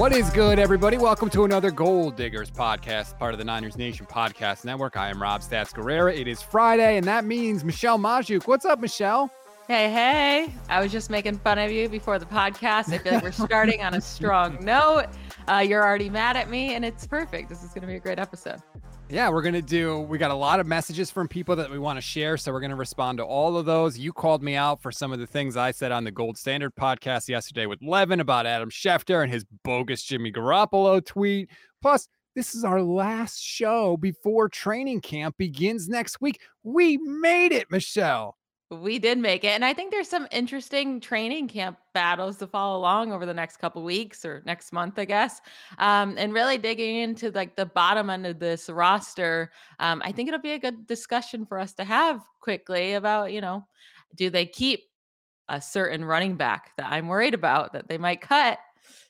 What is good, everybody? Welcome to another Gold Diggers podcast, part of the Niners Nation Podcast Network. I am Rob Stats Guerrera. It is Friday, and that means Michelle Magdziuk. What's up, Michelle? Hey, hey. I was just making fun of you before the podcast. I feel like we're starting on a strong note. Uh, you're already mad at me, and it's perfect. This is going to be a great episode. Yeah, we're going to do, we got a lot of messages from people that we want to share. So we're going to respond to all of those. You called me out for some of the things I said on the Gold Standard podcast yesterday with Levin about Adam Schefter and his bogus Jimmy Garoppolo tweet. Plus, this is our last show before training camp begins next week. We made it, Michelle. We did make it. And I think there's some interesting training camp battles to follow along over the next couple weeks or next month, I guess. Um, and really digging into like the bottom end of this roster. Um, I think it'll be a good discussion for us to have quickly about, you know, do they keep a certain running back that I'm worried about that they might cut?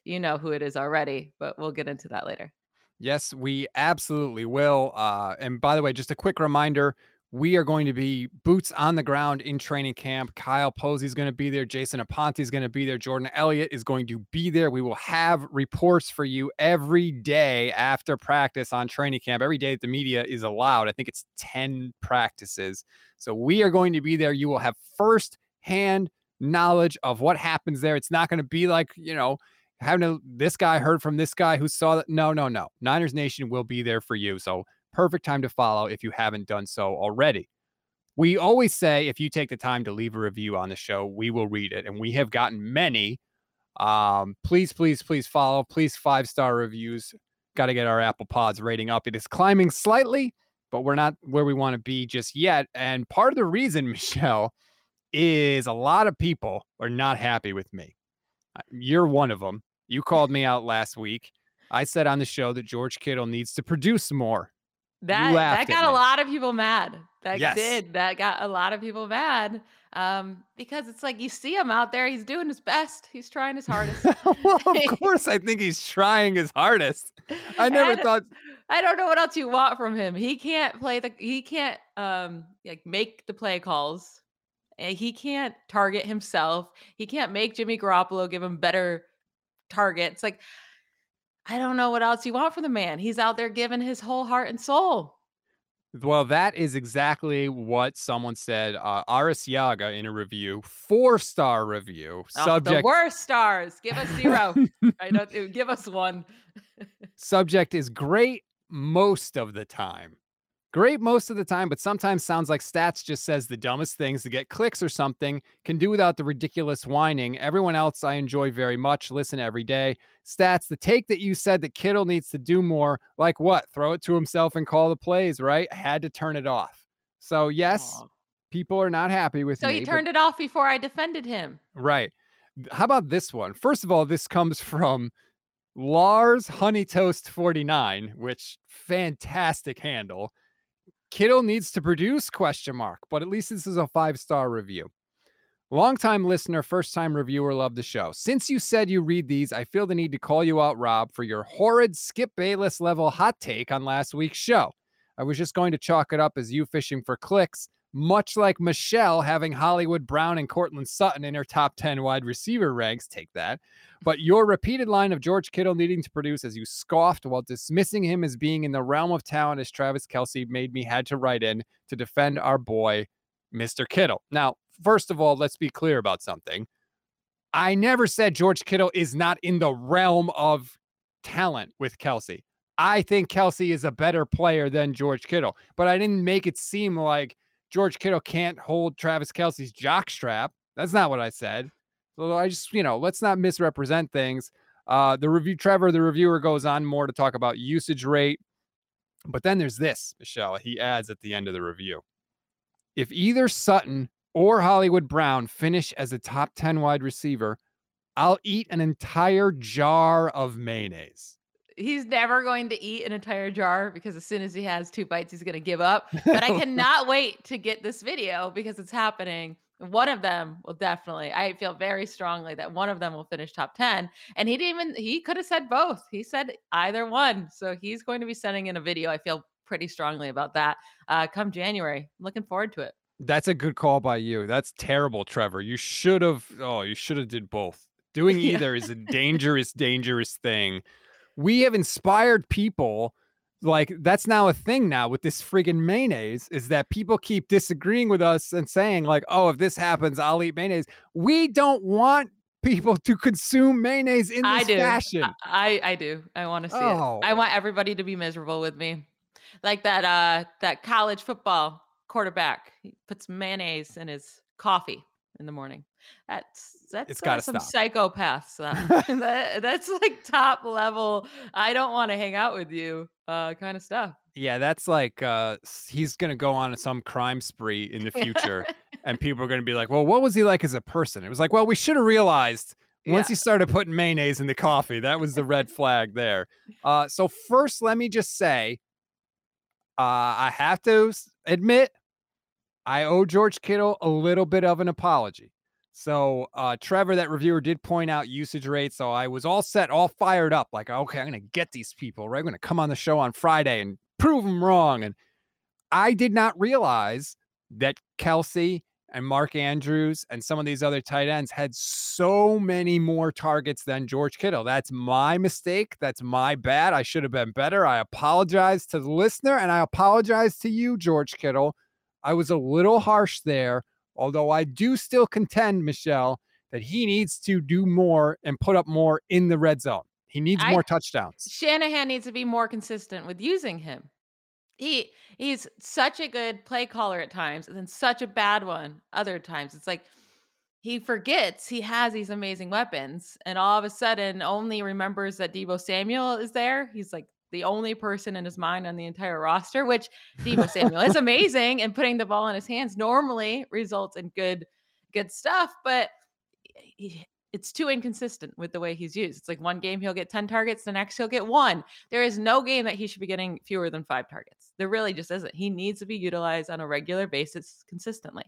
You know who it is already, but we'll get into that later. Yes, we absolutely will. Uh, and by the way, just a quick reminder we are going to be boots on the ground in training camp. Kyle Posey is going to be there. Jason Aponte is going to be there. Jordan Elliott is going to be there. We will have reports for you every day after practice on training camp. Every day that the media is allowed. I think it's 10 practices. So we are going to be there. You will have first hand knowledge of what happens there. It's not going to be like, you know, having a, this guy heard from this guy who saw that. No, no, no. Niners Nation will be there for you. So perfect time to follow if you haven't done so already. We always say if you take the time to leave a review on the show, we will read it. And we have gotten many. Um, please, please, please follow. Please, five star reviews. Got to get our Apple Pods rating up. It is climbing slightly, but we're not where we want to be just yet. And part of the reason, Michelle, is a lot of people are not happy with me. You're one of them. You called me out last week. I said on the show that George Kittle needs to produce more. That that got a lot of people mad. That yes. did. That got a lot of people mad. Um, because it's like you see him out there, he's doing his best. He's trying his hardest. well, of course, I think he's trying his hardest. I never thought I don't know what else you want from him. He can't play the he can't um like make the play calls. And he can't target himself. He can't make Jimmy Garoppolo give him better targets. Like I don't know what else you want from the man. He's out there giving his whole heart and soul. Well, that is exactly what someone said. Uh, Aris Yaga in a review, four star review. Oh, subject the worst stars. Give us zero. I don't give us one. subject is great most of the time great most of the time, but sometimes sounds like stats just says the dumbest things to get clicks or something. Can do without the ridiculous whining. Everyone else I enjoy very much. Listen every day. Stats, the take that you said that Kittle needs to do more, like what? Throw it to himself and call the plays, right? Had to turn it off. So, yes, Aww. people are not happy with so me. So, you turned but... it off before I defended him. Right. How about this one? First of all, this comes from Lars Honey Toast 49, which fantastic handle. Kittle needs to produce question mark, but at least this is a five-star review. Longtime listener, first time reviewer, love the show. Since you said you read these, I feel the need to call you out, Rob, for your horrid Skip Bayless level hot take on last week's show. I was just going to chalk it up as you fishing for clicks, much like Michelle having Hollywood Brown and Courtland Sutton in her top 10 wide receiver ranks. Take that. But your repeated line of George Kittle needing to produce as you scoffed while dismissing him as being in the realm of talent as Travis Kelce made me had to write in to defend our boy, Mr. Kittle. Now, first of all, let's be clear about something. I never said George Kittle is not in the realm of talent with Kelce. I think Kelce is a better player than George Kittle, but I didn't make it seem like George Kittle can't hold Travis Kelce's jockstrap. That's not what I said. So I just, you know, let's not misrepresent things. Uh, the review, Trevor, the reviewer goes on more to talk about usage rate. But then there's this, Michelle. He adds at the end of the review if either Sutton or Hollywood Brown finish as a top 10 wide receiver, I'll eat an entire jar of mayonnaise he's never going to eat an entire jar because as soon as he has two bites, he's going to give up. But I cannot wait to get this video because it's happening. One of them will definitely, I feel very strongly that one of them will finish top 10. And he didn't even, he could have said both. He said either one. So he's going to be sending in a video. I feel pretty strongly about that uh, come January. I'm looking forward to it. That's a good call by you. That's terrible, Trevor. You should have, oh, you should have did both Doing either yeah. is a dangerous, dangerous thing. We have inspired people like that's now a thing now with this friggin' mayonnaise is that people keep disagreeing with us and saying like oh if this happens i'll eat mayonnaise. We don't want people to consume mayonnaise in this I do. fashion. I, I do. I want to see oh. it. I want everybody to be miserable with me. Like that uh that college football quarterback he puts mayonnaise in his coffee in the morning. That's that's it's uh, some stop. psychopaths. Uh, that, that's like top level. I don't want to hang out with you, uh, kind of stuff. Yeah, that's like uh, he's gonna go on some crime spree in the future, and people are gonna be like, "Well, what was he like as a person?" It was like, "Well, we should have realized." Once yeah. he started putting mayonnaise in the coffee, that was the red flag there. Uh, so first, let me just say, uh, I have to admit, I owe George Kittle a little bit of an apology. So uh, Trevor, that reviewer, did point out usage rates. So I was all set, all fired up. Like, okay, I'm going to get these people. Right, I'm going to come on the show on Friday and prove them wrong. And I did not realize that Kelce and Mark Andrews and some of these other tight ends had so many more targets than George Kittle. That's my mistake. That's my bad. I should have been better. I apologize to the listener and I apologize to you, George Kittle. I was a little harsh there. Although I do still contend, Michelle, that he needs to do more and put up more in the red zone. He needs I, more touchdowns. Shanahan needs to be more consistent with using him. He he's such a good play caller at times, and then such a bad one other times. It's like he forgets he has these amazing weapons, and all of a sudden only remembers that Deebo Samuel is there. He's like the only person in his mind on the entire roster, which Deebo Samuel is amazing and putting the ball in his hands normally results in good good stuff, but he, it's too inconsistent with the way he's used. It's like one game he'll get 10 targets, the next he'll get one. There is no game that he should be getting fewer than 5 targets. There really just isn't. He needs to be utilized on a regular basis consistently.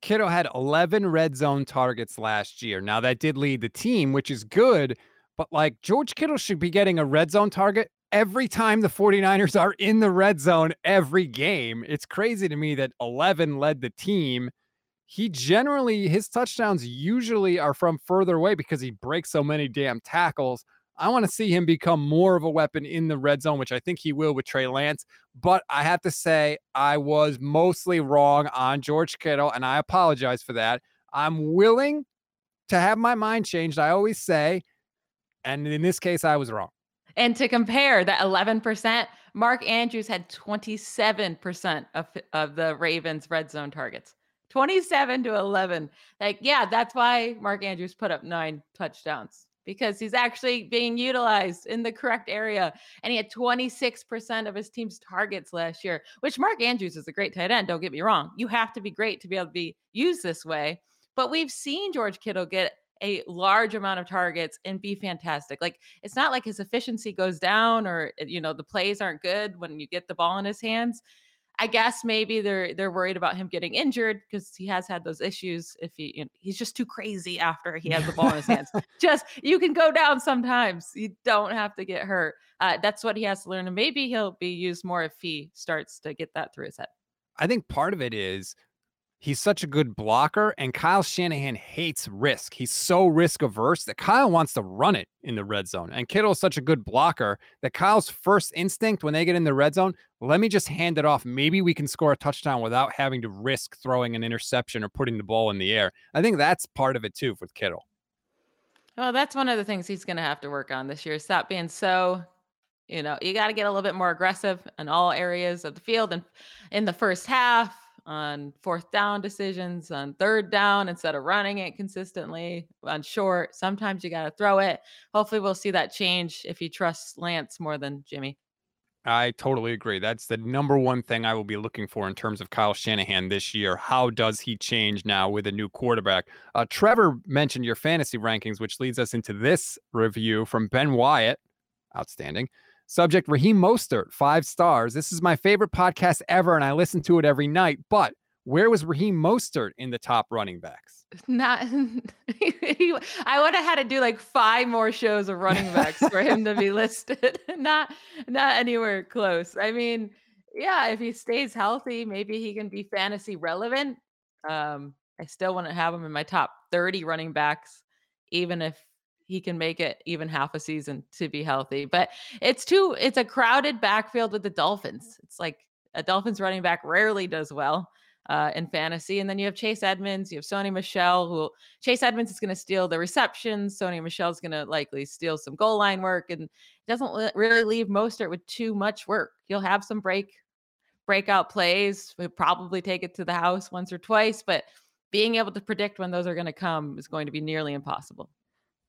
Kittle had 11 red zone targets last year. Now that did lead the team, which is good, but like George Kittle should be getting a red zone target every time the 49ers are in the red zone every game. It's crazy to me that 11 led the team. He generally, his touchdowns usually are from further away because he breaks so many damn tackles. I want to see him become more of a weapon in the red zone, which I think he will with Trey Lance. But I have to say, I was mostly wrong on George Kittle, and I apologize for that. I'm willing to have my mind changed. I always say, and in this case, I was wrong. And to compare that 11%, Mark Andrews had 27% of, of the Ravens red zone targets. 27 to 11. Like, yeah, that's why Mark Andrews put up nine touchdowns because he's actually being utilized in the correct area. And he had 26% of his team's targets last year, which Mark Andrews is a great tight end. Don't get me wrong. You have to be great to be able to be used this way. But we've seen George Kittle get a large amount of targets and be fantastic. Like it's not like his efficiency goes down or eh, you know the plays aren't good when you get the ball in his hands. I guess maybe they're they're worried about him getting injured because he has had those issues. If he you know, he's just too crazy after he has the ball in his hands, just you can go down sometimes. You don't have to get hurt. Uh, that's what he has to learn, and maybe he'll be used more if he starts to get that through his head. I think part of it is He's such a good blocker, and Kyle Shanahan hates risk. He's so risk averse that Kyle wants to run it in the red zone. And Kittle is such a good blocker that Kyle's first instinct when they get in the red zone, let me just hand it off. Maybe we can score a touchdown without having to risk throwing an interception or putting the ball in the air. I think that's part of it too with Kittle. Well, that's one of the things he's going to have to work on this year. Stop being so you know, you got to get a little bit more aggressive in all areas of the field. And in the first half, on fourth down decisions, on third down instead of running it consistently, on short. Sometimes you got to throw it. Hopefully, we'll see that change if he trusts Lance more than Jimmy. I totally agree. That's the number one thing I will be looking for in terms of Kyle Shanahan this year. How does he change now with a new quarterback? Uh, Trevor mentioned your fantasy rankings, which leads us into this review from Ben Wyatt. Outstanding. Subject Raheem Mostert, five stars. This is my favorite podcast ever, and I listen to it every night. But where was Raheem Mostert in the top running backs? Not, I would have had to do like five more shows of running backs for him to be listed. not, not anywhere close. I mean, yeah, if he stays healthy, maybe he can be fantasy relevant. Um, I still wouldn't have him in my top 30 running backs even if he can make it even half a season to be healthy. But it's too it's a crowded backfield with the Dolphins. It's like a Dolphins running back rarely does well uh, in fantasy. And then you have Chase Edmonds, you have Sony Michel, who Chase Edmonds is going to steal the receptions. Sony Michel is going to likely steal some goal line work and doesn't really leave Mostert with too much work. He'll have some break breakout plays. He'll probably take it to the house once or twice, but being able to predict when those are going to come is going to be nearly impossible.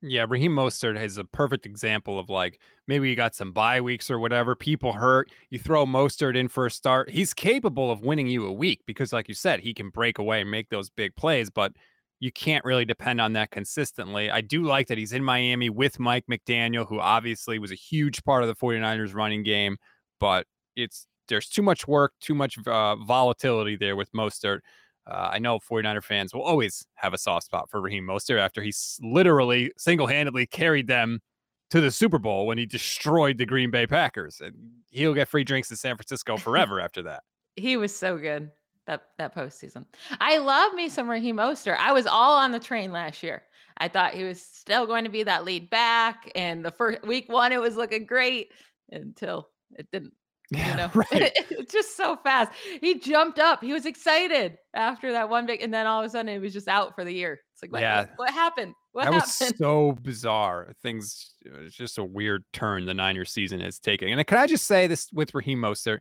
Yeah, Raheem Mostert is a perfect example of like maybe you got some bye weeks or whatever, people hurt, you throw Mostert in for a start. He's capable of winning you a week because, like you said, he can break away and make those big plays, but you can't really depend on that consistently. I do like that he's in Miami with Mike McDaniel, who obviously was a huge part of the 49ers running game, but it's there's too much work, too much uh, volatility there with Mostert. Uh, I know 49er fans will always have a soft spot for Raheem Mostert after he literally single handedly carried them to the Super Bowl when he destroyed the Green Bay Packers. And he'll get free drinks in San Francisco forever after that. He was so good that that postseason. I love me some Raheem Mostert. I was all on the train last year. I thought he was still going to be that lead back, and the first week one it was looking great until it didn't. Yeah, you know, right. it's just so fast. He jumped up. He was excited after that one big, and then all of a sudden it was just out for the year. It's like, what, Yeah. what, happened? What that happened? was so bizarre. Things, it's just a weird turn the Niners season is taking. And can I just say this with Raheem Mostert?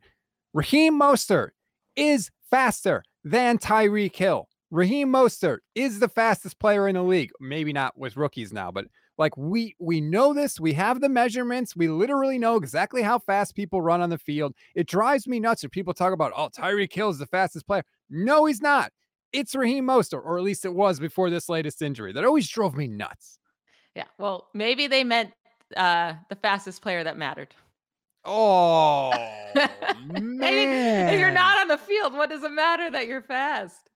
Raheem Mostert is faster than Tyreek Hill. Raheem Mostert is the fastest player in the league. Maybe not with rookies now, but like we we know this. We have the measurements. We literally know exactly how fast people run on the field. It drives me nuts when people talk about, oh, Tyreek Hill is the fastest player. No, he's not. It's Raheem Mostert, or at least it was before this latest injury. That always drove me nuts. yeah. Well, maybe they meant uh, the fastest player that mattered. Oh man! if you're not on the field, what does it matter that you're fast?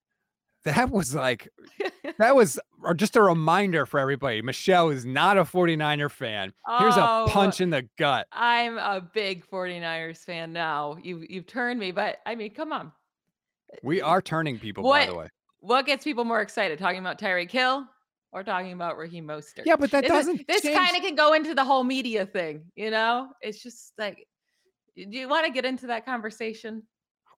That was like that was or just a reminder for everybody. Michelle is not a 49er fan. Here's a Oh, punch in the gut. I'm a big 49ers fan now. You've you've turned me, but I mean, come on. We are turning people, by the way. What gets people more excited? Talking about Tyreek Hill or talking about Raheem Mostert? Yeah, but that This doesn't. This change- kind of can go into the whole media thing, you know? It's just like do you want to get into that conversation?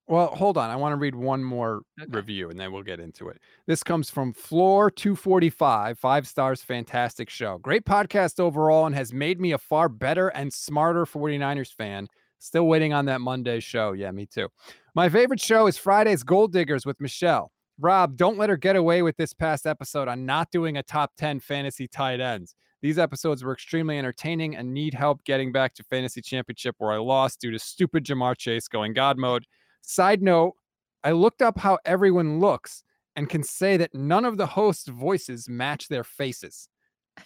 Well, hold on. I want to read one more Okay. review and then we'll get into it. This comes from Floor 245, five stars, fantastic show. Great podcast overall and has made me a far better and smarter 49ers fan. Still waiting on that Monday show. Yeah, me too. My favorite show is Friday's Gold Diggers with Michelle. Rob, don't let her get away with this past episode on not doing a top 10 fantasy tight ends. These episodes were extremely entertaining and need help getting back to fantasy championship where I lost due to stupid Ja'Marr Chase going God mode. Side note, I looked up how everyone looks and can say that none of the hosts' voices match their faces.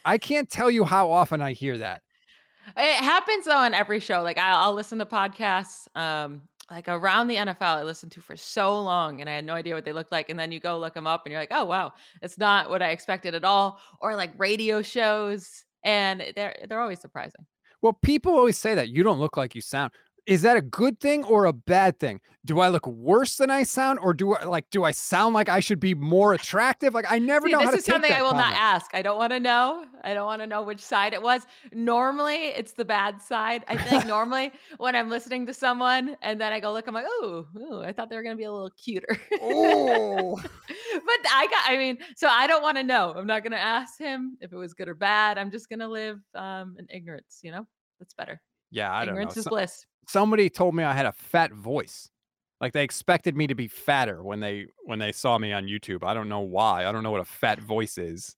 I can't tell you how often I hear that. It happens though on every show. Like I'll, I'll listen to podcasts, um, like around the NFL. I listened to for so long, and I had no idea what they looked like. And then you go look them up, and you're like, oh wow, it's not what I expected at all. Or like radio shows, and they're they're always surprising. Well, people always say that you don't look like you sound. Is that a good thing or a bad thing? Do I look worse than I sound, or do I like do I sound like I should be more attractive? Like I never See, know how this to is something I will not ask. I don't want to know. I don't want to know which side it was. Normally, it's the bad side. I think normally when I'm listening to someone and then I go look, I'm like, oh, I thought they were gonna be a little cuter. Oh, but I got, I mean, so I don't want to know. I'm not going to ask him if it was good or bad. I'm just going to live um, in ignorance, you know? That's better. yeah, I don't know. ignorance is bliss. Somebody told me I had a fat voice. Like they expected me to be fatter when they when they saw me on YouTube. I don't know why. I don't know what a fat voice is.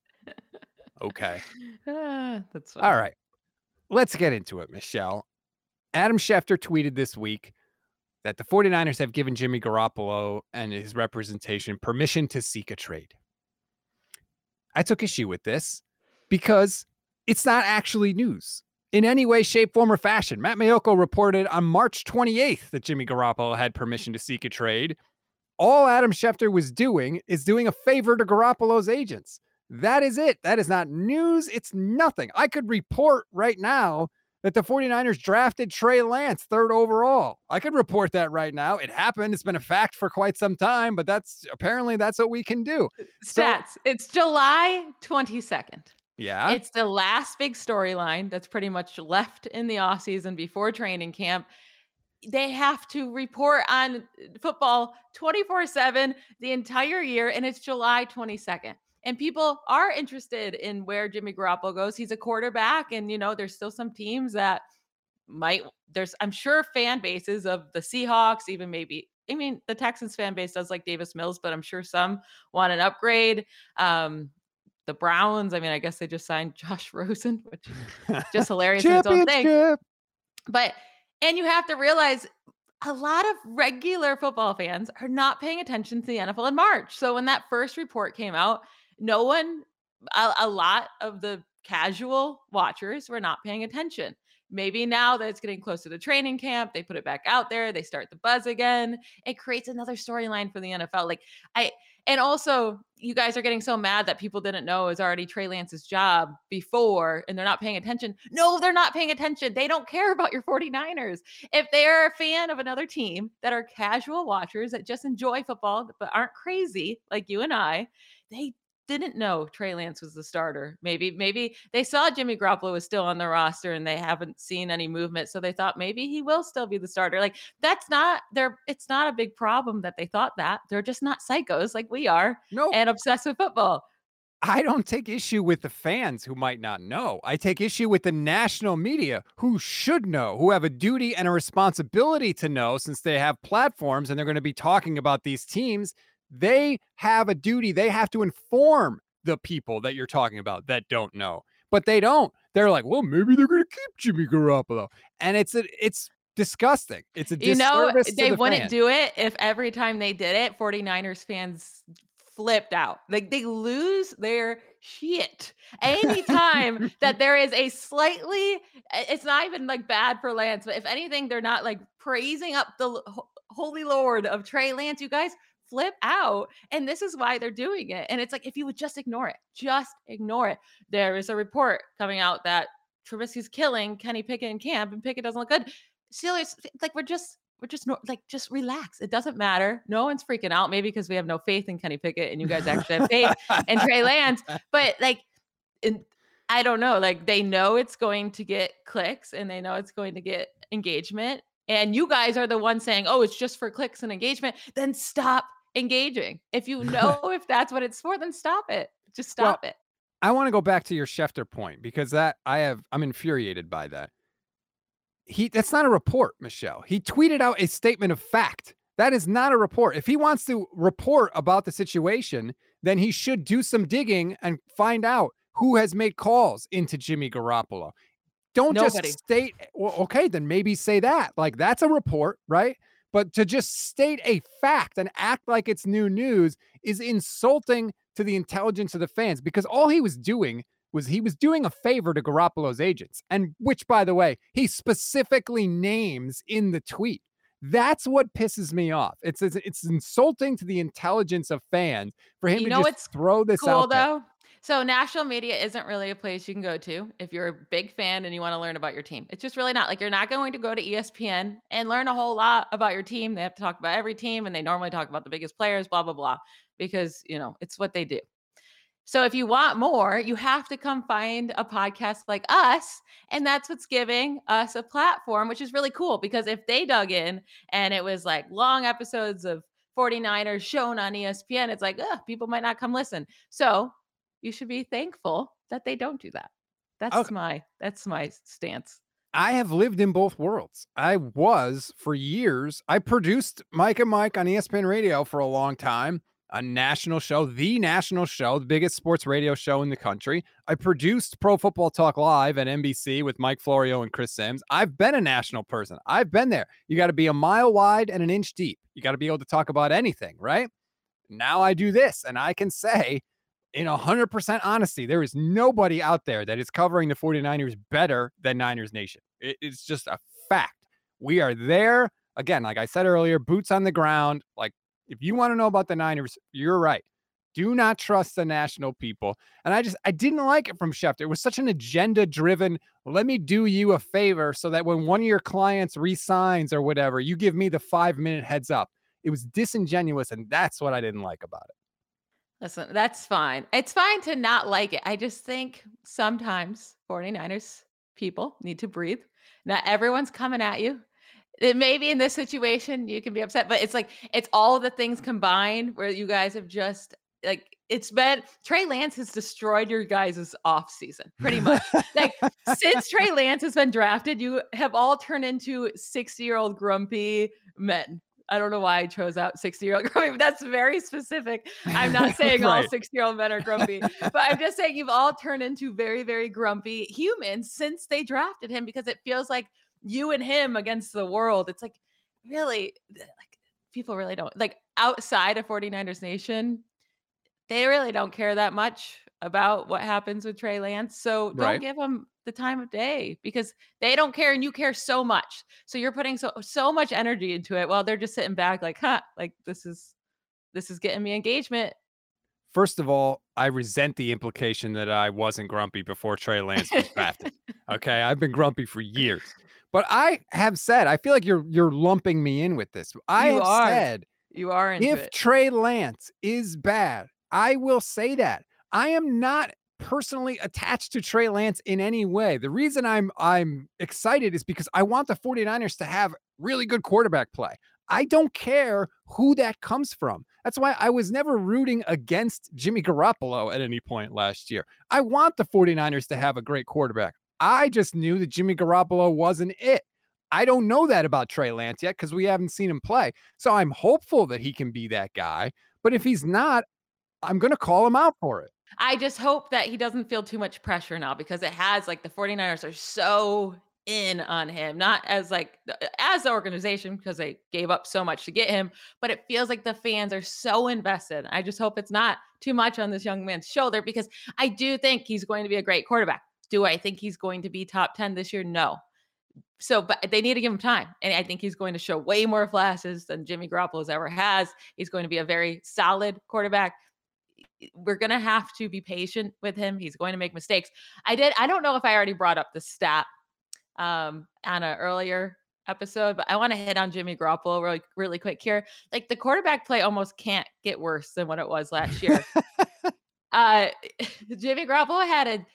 Okay. Ah, that's. All right. Let's get into it, Michelle. Adam Schefter tweeted this week that the 49ers have given Jimmy Garoppolo and his representation permission to seek a trade. I took issue with this because it's not actually news in any way, shape, form, or fashion. Matt Maiocco reported on March 28th that Jimmy Garoppolo had permission to seek a trade. All Adam Schefter was doing is doing a favor to Garoppolo's agents. That is it. That is not news. It's nothing. I could report right now that the 49ers drafted Trey Lance third overall. I could report that right now. It happened. It's been a fact for quite some time, but that's apparently that's what we can do. Uh, so- Stats. it's July 22nd. Yeah. It's the last big storyline that's pretty much left in the off season before training camp. They have to report on football 24 7 the entire year, and it's July 22nd. And people are interested in where Jimmy Garoppolo goes. He's a quarterback, and you know, there's still some teams that might there's I'm sure fan bases of the Seahawks, even maybe I mean the Texans fan base does like Davis Mills, but I'm sure some want an upgrade. Um, the Browns, I mean, I guess they just signed Josh Rosen, which is just hilarious in its own thing. But and you have to realize a lot of regular football fans are not paying attention to the NFL in March. So when that first report came out, no one, a, a lot of the casual watchers were not paying attention. Maybe now that it's getting closer to the training camp, they put it back out there, they start the buzz again. It creates another storyline for the NFL. Like I and also you guys are getting so mad that people didn't know was already Trey Lance's job before and they're not paying attention. No, they're not paying attention. They don't care about your 49ers. If they're a fan of another team that are casual watchers that just enjoy football but aren't crazy like you and I, they didn't know Trey Lance was the starter. Maybe, maybe they saw Jimmy Garoppolo was still on the roster and they haven't seen any movement. So they thought maybe he will still be the starter. Like that's not there. It's not a big problem that they thought that. They're just not psychos like we are. No. And obsessed with football. I don't take issue with the fans who might not know. I take issue with the national media who should know, who have a duty and a responsibility to know since they have platforms and they're going to be talking about these teams they have a duty. They have to inform the people that you're talking about that don't know, but they don't. They're like, well, maybe they're going to keep Jimmy Garoppolo, and it's a, it's disgusting. It's a you know they the wouldn't fan. do it if every time they did it, 49ers fans flipped out. Like they lose their shit anytime that there is a slightly. Eh, it's not even like bad for Lance, but if anything, they're not like praising up the holy Lord of Trey Lance. You guys flip out. And this is why they're doing it. And it's like, if you would just ignore it, just ignore it. There is a report coming out that Trubisky's killing Kenny Pickett in camp and Pickett doesn't look good. Steelers, like, we're just, we're just like, just relax. It doesn't matter. No one's freaking out. Maybe because we have no faith in Kenny Pickett and you guys actually have faith in Trey Lance. But like, in, I don't know. Like, they know it's going to get clicks and they know it's going to get engagement. And you guys are the ones saying, oh, it's just for clicks and engagement. Then stop engaging. If you know if that's what it's for, then stop it. Just stop well, it. I want to go back to your Schefter point because that I have I'm infuriated by that. He that's not a report, Michelle. He tweeted out a statement of fact. That is not a report. If he wants to report about the situation, then he should do some digging and find out who has made calls into Jimmy Garoppolo. Don't Nobody. just state, well, okay, then maybe say that. Like that's a report, right? But to just state a fact and act like it's new news is insulting to the intelligence of the fans because all he was doing was he was doing a favor to Garoppolo's agents, and which, by the way, he specifically names in the tweet. That's what pisses me off. It's it's, it's insulting to the intelligence of fans for him you to just throw this cool, out. Though? So national media isn't really a place you can go to if you're a big fan and you want to learn about your team. It's just really not like you're not going to go to ESPN and learn a whole lot about your team. They have to talk about every team and they normally talk about the biggest players, blah, blah, blah, because, you know, it's what they do. So if you want more, you have to come find a podcast like us. And that's what's giving us a platform, which is really cool because if they dug in and it was like long episodes of 49ers shown on ESPN, it's like, people might not come listen. So you should be thankful that they don't do that. That's okay. my that's my stance. I have lived in both worlds. I was for years. I produced Mike and Mike on ESPN Radio for a long time, a national show, the national show, the biggest sports radio show in the country. I produced Pro Football Talk Live at NBC with Mike Florio and Chris Sims. I've been a national person. I've been there. You got to be a mile wide and an inch deep. You got to be able to talk about anything, right? Now I do this and I can say in 100% honesty, there is nobody out there that is covering the 49ers better than Niners Nation. It, it's just a fact. We are there. Again, like I said earlier, boots on the ground. Like, if you want to know about the Niners, you're right. Do not trust the national people. And I just, I didn't like it from Schefter. It was such an agenda driven, let me do you a favor so that when one of your clients resigns or whatever, you give me the five minute heads up. It was disingenuous. And that's what I didn't like about it. Listen, that's fine. It's fine to not like it. I just think sometimes 49ers people need to breathe. Not everyone's coming at you. It may be in this situation you can be upset, but it's like it's all the things combined where you guys have just like it's been Trey Lance has destroyed your guys' off season pretty much. like since Trey Lance has been drafted, you have all turned into 60 year old grumpy men. I don't know why I chose out 60 year old grumpy, but that's very specific. I'm not saying right. all 60 year old men are grumpy, but I'm just saying you've all turned into very, very grumpy humans since they drafted him because it feels like you and him against the world. It's like really like people really don't like outside of 49ers Nation, they really don't care that much about what happens with Trey Lance. So don't right. give them the time of day because they don't care and you care so much. So you're putting so so much energy into it while they're just sitting back like, huh, like this is this is getting me engagement. First of all, I resent the implication that I wasn't grumpy before Trey Lance was drafted. okay, I've been grumpy for years. But I have said, I feel like you're you're lumping me in with this. I you have are. said you are if it. Trey Lance is bad, I will say that. I am not personally attached to Trey Lance in any way. The reason I'm I'm excited is because I want the 49ers to have really good quarterback play. I don't care who that comes from. That's why I was never rooting against Jimmy Garoppolo at any point last year. I want the 49ers to have a great quarterback. I just knew that Jimmy Garoppolo wasn't it. I don't know that about Trey Lance yet because we haven't seen him play. So I'm hopeful that he can be that guy. But if he's not, I'm going to call him out for it. I just hope that he doesn't feel too much pressure now because it has like the 49ers are so in on him, not as like uh, as the organization because they gave up so much to get him, but it feels like the fans are so invested. I just hope it's not too much on this young man's shoulder because I do think he's going to be a great quarterback. Do I think he's going to be top 10 this year? No. So, but they need to give him time. And I think he's going to show way more flashes than Jimmy Garoppolo's ever has. He's going to be a very solid quarterback we're going to have to be patient with him. He's going to make mistakes. I did, I don't know if I already brought up the stat um, on an earlier episode, but I want to hit on Jimmy Garoppolo really, really quick here. Like the quarterback play almost can't get worse than what it was last year. uh, Jimmy Garoppolo had a,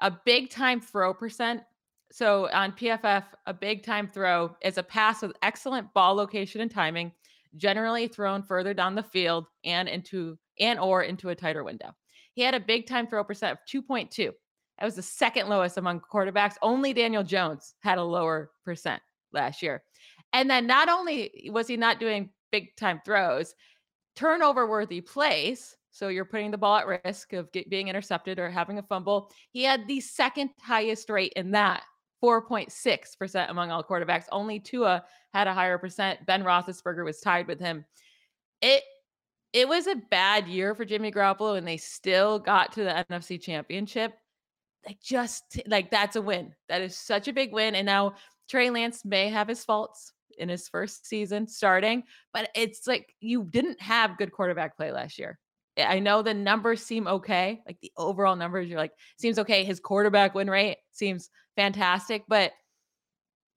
a big time throw percent. So on PFF, a big time throw is a pass with excellent ball location and timing, generally thrown further down the field and into and or into a tighter window. He had a big time throw percent of 2.2. That was the second lowest among quarterbacks. Only Daniel Jones had a lower percent last year. And then not only was he not doing big time throws, turnover worthy plays. So you're putting the ball at risk of get, being intercepted or having a fumble. He had the second highest rate in that 4.6% among all quarterbacks. Only Tua had a higher percent. Ben Roethlisberger was tied with him. It it was a bad year for Jimmy Garoppolo, and they still got to the NFC Championship. Like just like that's a win. That is such a big win. And now Trey Lance may have his faults in his first season starting, but it's like you didn't have good quarterback play last year. I know the numbers seem okay, like the overall numbers, you're like, seems okay. His quarterback win rate seems fantastic, but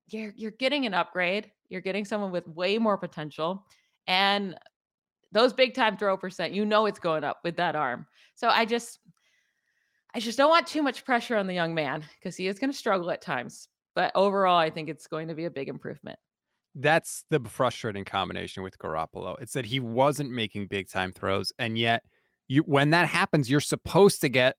you're you're getting an upgrade. You're getting someone with way more potential. And those big time throw percent, you know it's going up with that arm. So I just I just don't want too much pressure on the young man because he is going to struggle at times. But overall, I think it's going to be a big improvement. That's the frustrating combination with Garoppolo. It's that he wasn't making big time throws, and yet you when that happens, you're supposed to get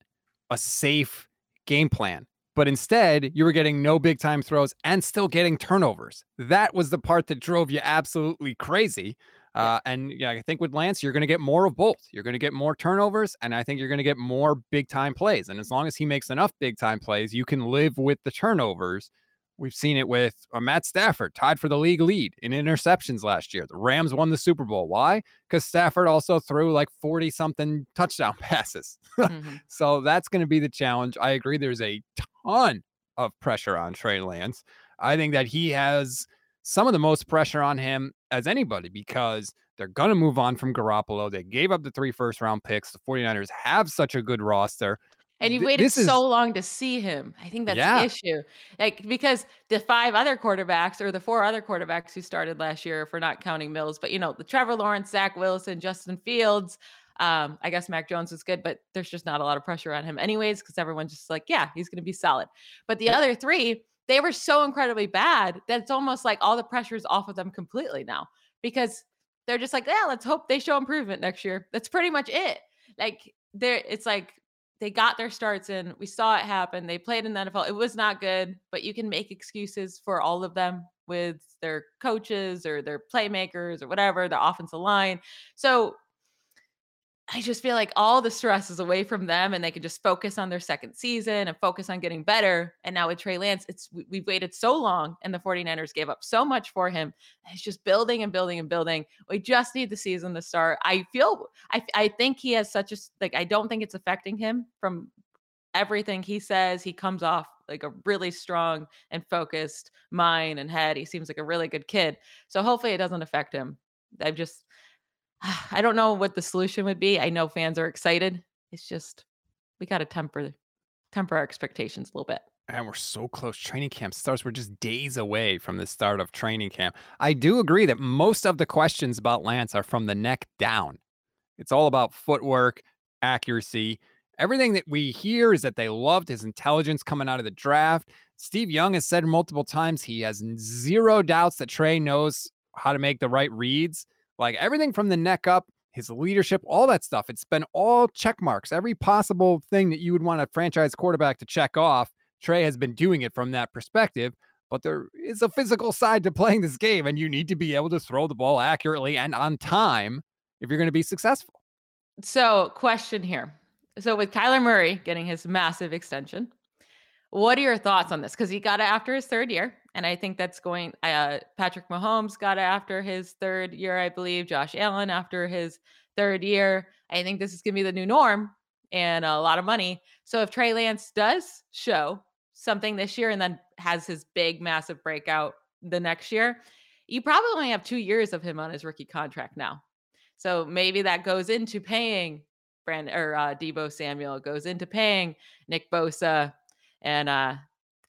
a safe game plan. But instead, you were getting no big time throws and still getting turnovers. That was the part that drove you absolutely crazy. Uh, and yeah, I think with Lance, you're going to get more of both. You're going to get more turnovers, and I think you're going to get more big time plays. And as long as he makes enough big time plays, you can live with the turnovers. We've seen it with uh, Matt Stafford, tied for the league lead in interceptions last year. The Rams won the Super Bowl. Why? Because Stafford also threw like 40 something touchdown passes. mm-hmm. So that's going to be the challenge. I agree. There's a ton of pressure on Trey Lance. I think that he has some of the most pressure on him as anybody because they're going to move on from Garoppolo. They gave up the three first round picks. The 49ers have such a good roster. And you waited so is, long to see him. I think that's yeah. the issue. Like because the five other quarterbacks or the four other quarterbacks who started last year, for not counting Mills, but you know, the Trevor Lawrence, Zach Wilson, Justin Fields, Um, I guess Mac Jones is good, but there's just not a lot of pressure on him, anyways, because everyone's just like, yeah, he's going to be solid. But the other three, they were so incredibly bad that it's almost like all the pressure is off of them completely now because they're just like, yeah, let's hope they show improvement next year. That's pretty much it. Like, there, it's like they got their starts in. We saw it happen. They played in the NFL. It was not good, but you can make excuses for all of them with their coaches or their playmakers or whatever, the offensive line. So I just feel like all the stress is away from them and they can just focus on their second season and focus on getting better. And now with Trey Lance, it's we've waited so long and the 49ers gave up so much for him. It's just building and building and building. We just need the season to start. I feel I I think he has such a like I don't think it's affecting him from everything he says. He comes off like a really strong and focused mind and head. He seems like a really good kid. So hopefully it doesn't affect him. I've just I don't know what the solution would be. I know fans are excited. It's just we got to temper temper our expectations a little bit. And we're so close. Training camp starts. We're just days away from the start of training camp. I do agree that most of the questions about Lance are from the neck down. It's all about footwork, accuracy. Everything that we hear is that they loved his intelligence coming out of the draft. Steve Young has said multiple times he has zero doubts that Trey knows how to make the right reads. Like everything from the neck up, his leadership, all that stuff. It's been all check marks. Every possible thing that you would want a franchise quarterback to check off, Trey has been doing it from that perspective. But there is a physical side to playing this game, and you need to be able to throw the ball accurately and on time if you're going to be successful. So, question here. So, with Kyler Murray getting his massive extension, what are your thoughts on this? Because he got it after his third year. And I think that's going. Uh, Patrick Mahomes got it after his third year, I believe. Josh Allen after his third year. I think this is going to be the new norm and a lot of money. So if Trey Lance does show something this year and then has his big, massive breakout the next year, you probably only have two years of him on his rookie contract now. So maybe that goes into paying Brand or uh, Deebo Samuel, goes into paying Nick Bosa, and uh,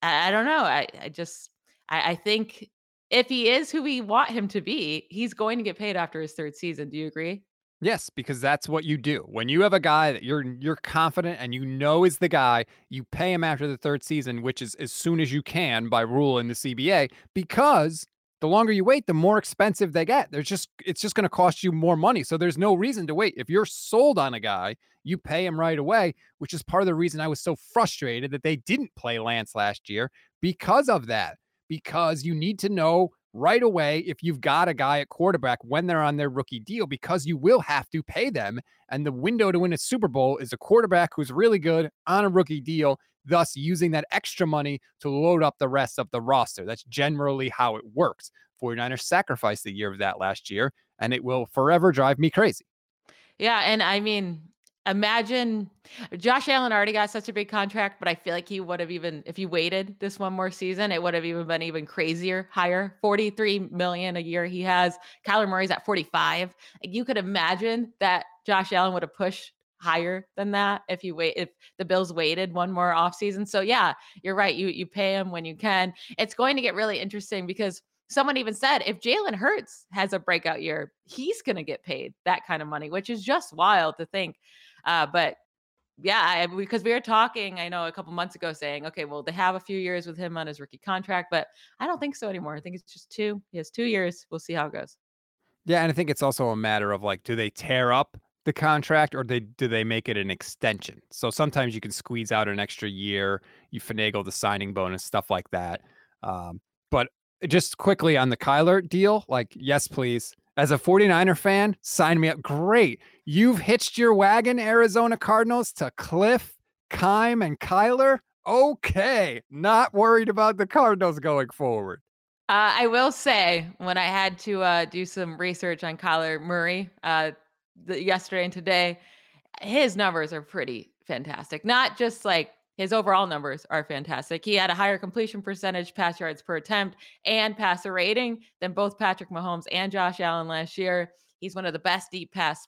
I, I don't know. I, I just I, I think if he is who we want him to be, he's going to get paid after his third season. Do you agree? Yes, because that's what you do. When you have a guy that you're you're confident and you know is the guy, you pay him after the third season, which is as soon as you can by rule in the CBA, because the longer you wait, the more expensive they get. There's just it's just going to cost you more money. So there's no reason to wait. If you're sold on a guy, you pay him right away, which is part of the reason I was so frustrated that they didn't play Lance last year because of that because you need to know right away if you've got a guy at quarterback when they're on their rookie deal because you will have to pay them. And the window to win a Super Bowl is a quarterback who's really good on a rookie deal, thus using that extra money to load up the rest of the roster. That's generally how it works. 49ers sacrificed the year of that last year, and it will forever drive me crazy. Yeah. And I mean, imagine Josh Allen already got such a big contract, but I feel like he would have even if he waited this one more season, it would have even been even crazier, higher. 43 million a year he has. Kyler Murray's at 45. You could imagine that Josh Allen would have pushed higher than that if you wait if the Bills waited one more offseason. So yeah, you're right. You you pay him when you can. It's going to get really interesting because someone even said if Jalen Hurts has a breakout year, he's going to get paid that kind of money, which is just wild to think. Uh, but yeah, I, because we were talking, I know a couple months ago saying, okay, well, they have a few years with him on his rookie contract, but I don't think so anymore. I think it's just two. He has two years. We'll see how it goes. Yeah, and I think it's also a matter of like, do they tear up the contract or they do they make it an extension? So sometimes you can squeeze out an extra year, you finagle the signing bonus, stuff like that. Um, but just quickly on the Kyler deal, like, yes, please. As a 49er fan, sign me up. Great. You've hitched your wagon, Arizona Cardinals, to Kliff, Keim, and Kyler. Okay. Not worried about the Cardinals going forward. Uh, I will say, when I had to uh, do some research on Kyler Murray uh, the, yesterday and today, his numbers are pretty fantastic. Not just like his overall numbers are fantastic. He had a higher completion percentage, pass yards per attempt, and passer rating than both Patrick Mahomes and Josh Allen last year. He's one of the best deep pass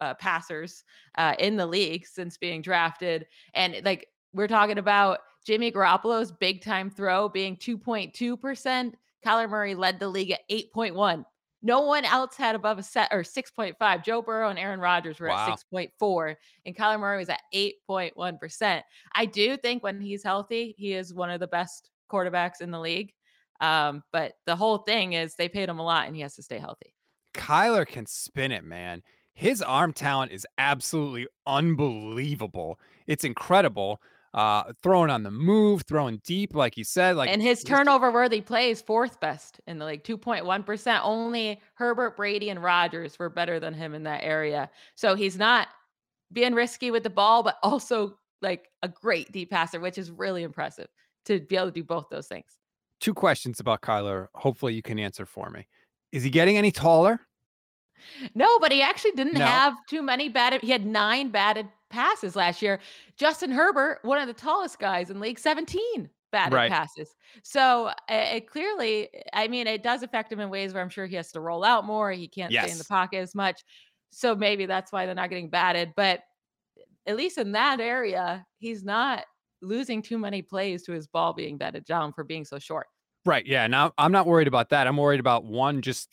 uh, passers uh, in the league since being drafted. And like we're talking about Jimmy Garoppolo's big time throw being 2.2%. Kyler Murray led the league at 8.1. No one else had above a set or 6.5. Joe Burrow and Aaron Rodgers were Wow. at 6.4, and Kyler Murray was at 8.1%. I do think when he's healthy, he is one of the best quarterbacks in the league. Um, but the whole thing is they paid him a lot and he has to stay healthy. Kyler can spin it, man. His arm talent is absolutely unbelievable. It's incredible. Uh, throwing on the move, throwing deep, like you said, like And his turnover worthy plays fourth best in the league, 2.1%. Only Herbert, Brady, and Rodgers were better than him in that area. So he's not being risky with the ball, but also like a great deep passer, which is really impressive to be able to do both those things. two questions about Kyler. Hopefully, you can answer for me. Is he getting any taller? No, but he actually didn't No. have too many batted. He had nine batted passes last year. Justin Herbert, one of the tallest guys in league, 17 batted Right. passes. So it clearly, I mean, it does affect him in ways where I'm sure he has to roll out more. He can't stay in the pocket as much. So maybe that's why they're not getting batted. But at least in that area, he's not losing too many plays to his ball being batted down for being so short. Right. Yeah. Now I'm not worried about that. I'm worried about one, just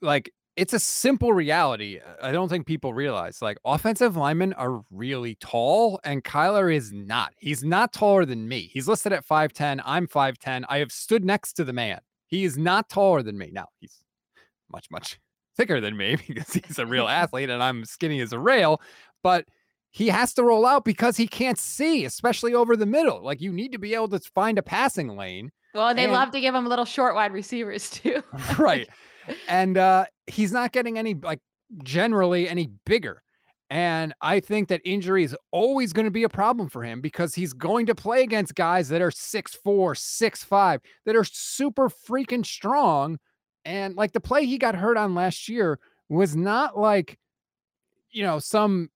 like it's a simple reality. I don't think people realize like offensive linemen are really tall and Kyler is not. He's not taller than me. He's listed at 5'10. I'm 5'10. I have stood next to the man. He is not taller than me. Now he's much, much thicker than me because he's a real athlete and I'm skinny as a rail. But he has to roll out because he can't see, especially over the middle. Like you need to be able to find a passing lane. Well, they And- love to give him little short wide receivers too. right and uh he's not getting any like generally any bigger and i think that injury is always going to be a problem for him because he's going to play against guys that are six four, six five, that are super freaking strong and like the play he got hurt on last year was not like you know some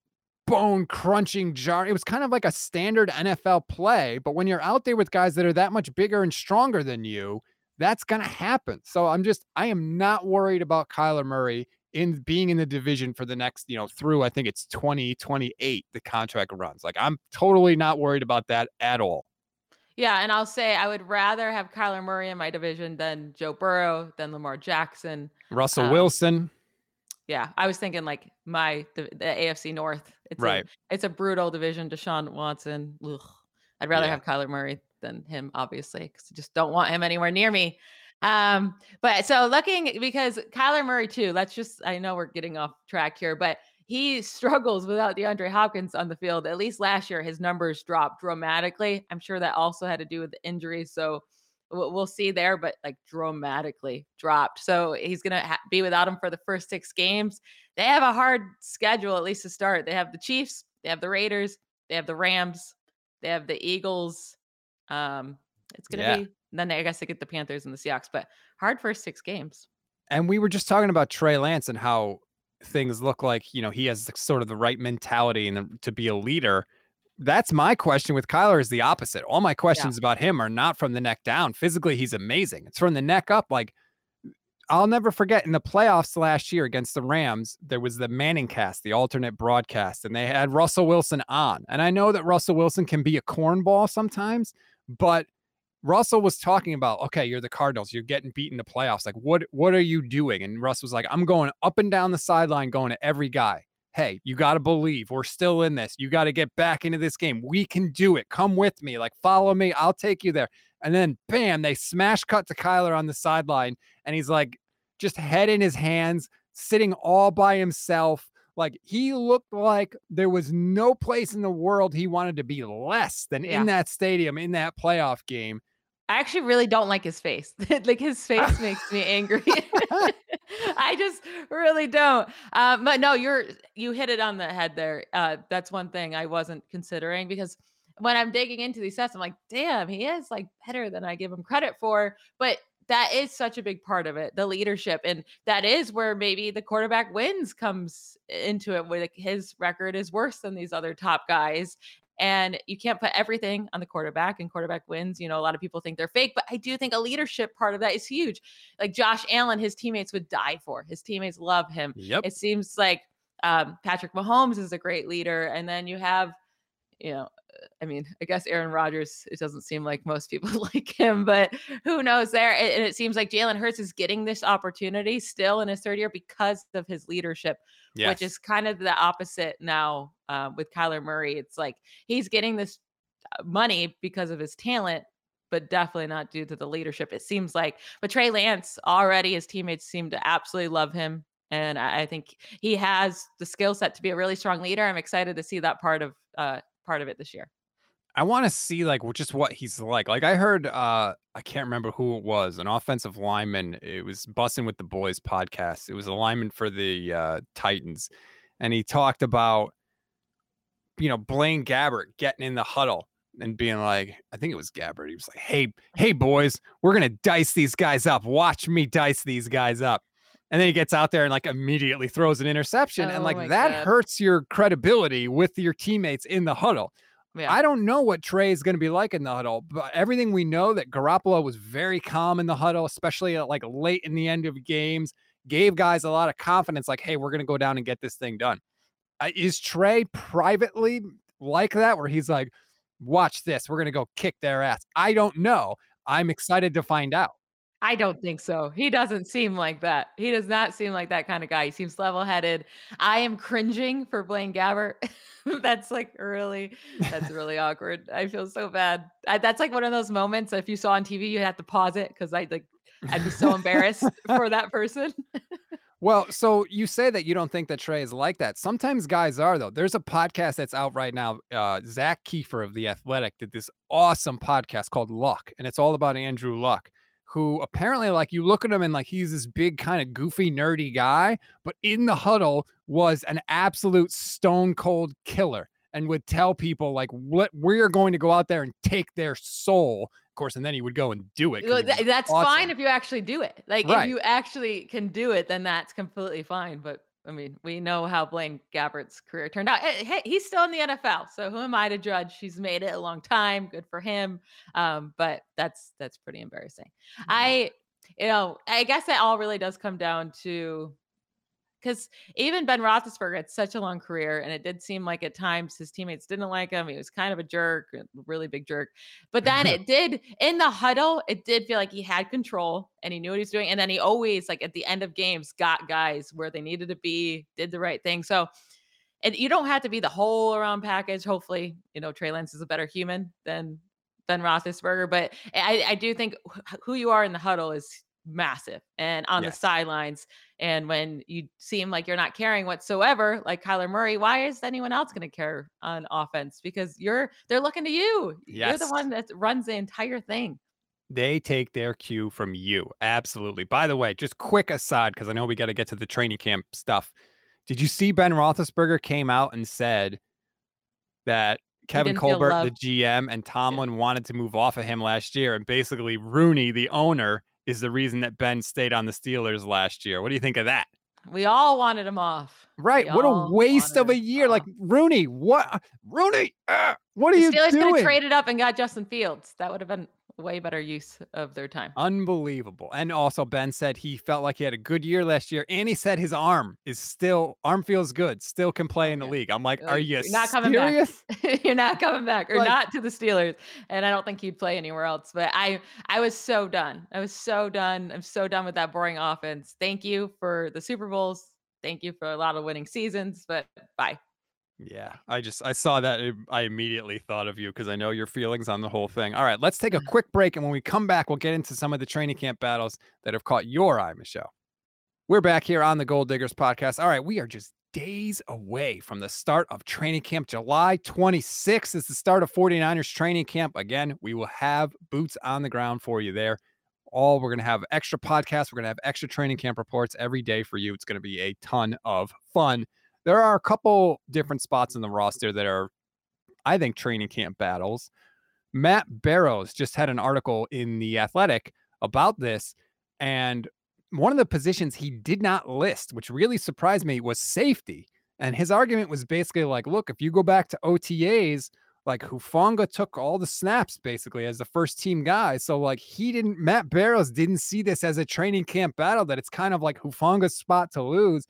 bone crunching jar it was kind of like a standard nfl play but when you're out there with guys that are that much bigger and stronger than you that's going to happen. So I'm just, I am not worried about Kyler Murray in being in the division for the next, you know, through I think it's 2028, the contract runs. Like I'm totally not worried about that at all. Yeah, and I'll say I would rather have Kyler Murray in my division than Joe Burrow, than Lamar Jackson. Russell Um, Wilson, Yeah, I was thinking like my the, the AFC North. It's Right. A, it's a brutal division. Deshaun Watson. Ugh. I'd rather Yeah. have Kyler Murray than him, obviously, because I just don't want him anywhere near me. Um, but so looking because Kyler Murray too. Let's just I know we're getting off track here, but he struggles without DeAndre Hopkins on the field. At least last year, his numbers dropped dramatically. I'm sure that also had to do with the injuries. So we'll, see there, but like dramatically dropped. So he's gonna ha- be without him for the first six games. They have a hard schedule, at least to start. They have the Chiefs, they have the Raiders, they have the Rams, they have the Eagles. Um, it's gonna Yeah. be then I guess they get the Panthers and the Seahawks, but hard first six games. and we were just talking about Trey Lance and how things look like, you know, he has sort of the right mentality and the- to be a leader. That's my question with Kyler is the opposite. All my questions about him are not from the neck down. Physically, he's amazing. It's from the neck up. Like I'll never forget in the playoffs last year against the Rams, there was the Manning cast, the alternate broadcast, and they had Russell Wilson on. And I know that Russell Wilson can be a cornball sometimes, but Russell was talking about, okay, you're the Cardinals, you're getting beaten in the playoffs. Like, what what are you doing? And Russ was like, I'm going up and down the sideline, going to every guy. Hey, you got to believe we're still in this. You got to get back into this game. We can do it. Come with me. Like, follow me. I'll take you there. And then, bam, they smash cut to Kyler on the sideline. And he's like, just head in his hands, sitting all by himself. Like, he looked like there was no place in the world he wanted to be less than Yeah. in that stadium, in that playoff game. I actually really don't like his face. like his face makes me angry. I just really don't. Uh, but no, you're you hit it on the head there. Uh, that's one thing I wasn't considering because when I'm digging into these sets, I'm like, damn, he is like better than I give him credit for. But that is such a big part of it, the leadership, and that is where maybe the quarterback wins comes into it. Where like, his record is worse than these other top guys, and you can't put everything on the quarterback and quarterback wins. You know, a lot of people think they're fake, but I do think a leadership part of that is huge. Like Josh Allen, his teammates would die for. His teammates love him. Yep. It seems like um, Patrick Mahomes is a great leader, and then you have, you know, I mean, I guess Aaron Rodgers, it doesn't seem like most people like him, but who knows there? And it seems like Jalen Hurts is getting this opportunity still in his third year because of his leadership, yes. which is kind of the opposite now uh, with Kyler Murray. It's like he's getting this uh, money because of his talent, but definitely not due to the leadership, it seems like. But Trey Lance already, his teammates seem to absolutely love him. And I, think he has the skill set to be a really strong leader. I'm excited to see that part of uh, part of it this year. I want to see like just what he's like. Like I heard, uh, I can't remember who it was, an offensive lineman. It was Bussin' with the Boys podcast. It was a lineman for the uh, Titans, and he talked about, you know, Blaine Gabbert getting in the huddle and being like, I think it was Gabbert. He was like, "Hey, hey, boys, we're gonna dice these guys up. Watch me dice these guys up." And then he gets out there and like immediately throws an interception, oh, and like that God. hurts your credibility with your teammates in the huddle. Yeah. I don't know what Trey is going to be like in the huddle, but everything we know that Garoppolo was very calm in the huddle, especially at like late in the end of games, gave guys a lot of confidence, like, hey, we're going to go down and get this thing done. Uh, is Trey privately like that, where he's like, watch this, we're going to go kick their ass? I don't know. I'm excited to find out. I don't think so. He doesn't seem like that. He does not seem like that kind of guy. He seems level-headed. I am cringing for Blaine Gabbert. that's like really, that's really awkward. I feel so bad. I, that's like one of those moments. If you saw on TV, you have to pause it because I like, I'd be so embarrassed for that person. well, so you say that you don't think that Trey is like that. Sometimes guys are though. There's a podcast that's out right now. Uh, Zak Keefer of the Athletic did this awesome podcast called Luck, and it's all about Andrew Luck who apparently like you look at him and like he's this big kind of goofy nerdy guy but in the huddle was an absolute stone cold killer and would tell people like what we're going to go out there and take their soul of course and then he would go and do it that's awesome. fine if you actually do it like right. if you actually can do it then that's completely fine but I mean, we know how Blaine Gabbert's career turned out. Hey, he's still in the NFL, so who am I to judge? He's made it a long time. Good for him. Um, but that's that's pretty embarrassing. Mm-hmm. I, you know, I guess it all really does come down to because even Ben Roethlisberger had such a long career, and it did seem like at times his teammates didn't like him. He was kind of a jerk, a really big jerk. But then it did in the huddle, it did feel like he had control and he knew what he was doing. And then he always, like at the end of games, got guys where they needed to be, did the right thing. So, and you don't have to be the whole around package. Hopefully, you know Trey Lance is a better human than Ben Roethlisberger, but I, I do think who you are in the huddle is massive and on yes. the sidelines. And when you seem like you're not caring whatsoever, like Kyler Murray, why is anyone else going to care on offense? Because you're they're looking to you. Yes. You're the one that runs the entire thing. They take their cue from you. Absolutely. By the way, just quick aside, because I know we got to get to the training camp stuff. Did you see Ben Roethlisberger came out and said that Kevin Colbert, the GM, and Tomlin yeah. wanted to move off of him last year, and basically Rooney, the owner, is the reason that Ben stayed on the Steelers last year. What do you think of that? We all wanted him off. Right. We what a waste of a year. Like Rooney, what Rooney? Uh, what are the you Steelers doing? Steelers could have traded up and got Justin Fields. That would have been way better use of their time. Unbelievable. And also Ben said he felt like he had a good year last year. And he said his arm is still arm feels good, still can play oh, in the league. I'm like, are you not coming serious? back? You're not coming back or like, not to the Steelers. And I don't think he'd play anywhere else. But I I was so done. I was so done. I'm so done with that boring offense. Thank you for the Super Bowls. Thank you for a lot of winning seasons, but bye. Yeah, I just I saw that I immediately thought of you because I know your feelings on the whole thing. All right, let's take a mm-hmm. quick break, and when we come back, we'll get into some of the training camp battles that have caught your eye, Michelle. We're back here on the Gold Diggers podcast. All right, we are just days away from the start of training camp. July 26th is the start of 49ers training camp. Again, we will have boots on the ground for you there. All we're going to have extra podcasts. We're going to have extra training camp reports every day for you. It's going to be a ton of fun there are a couple different spots in the roster that are, I think, training camp battles. Matt Barrows just had an article in The Athletic about this. And one of the positions he did not list, which really surprised me, was safety. And his argument was basically like, look, if you go back to OTAs, like Hufanga took all the snaps basically as the first team guy. So like he didn't Matt Barrows didn't see this as a training camp battle that it's kind of like Hufanga's spot to lose.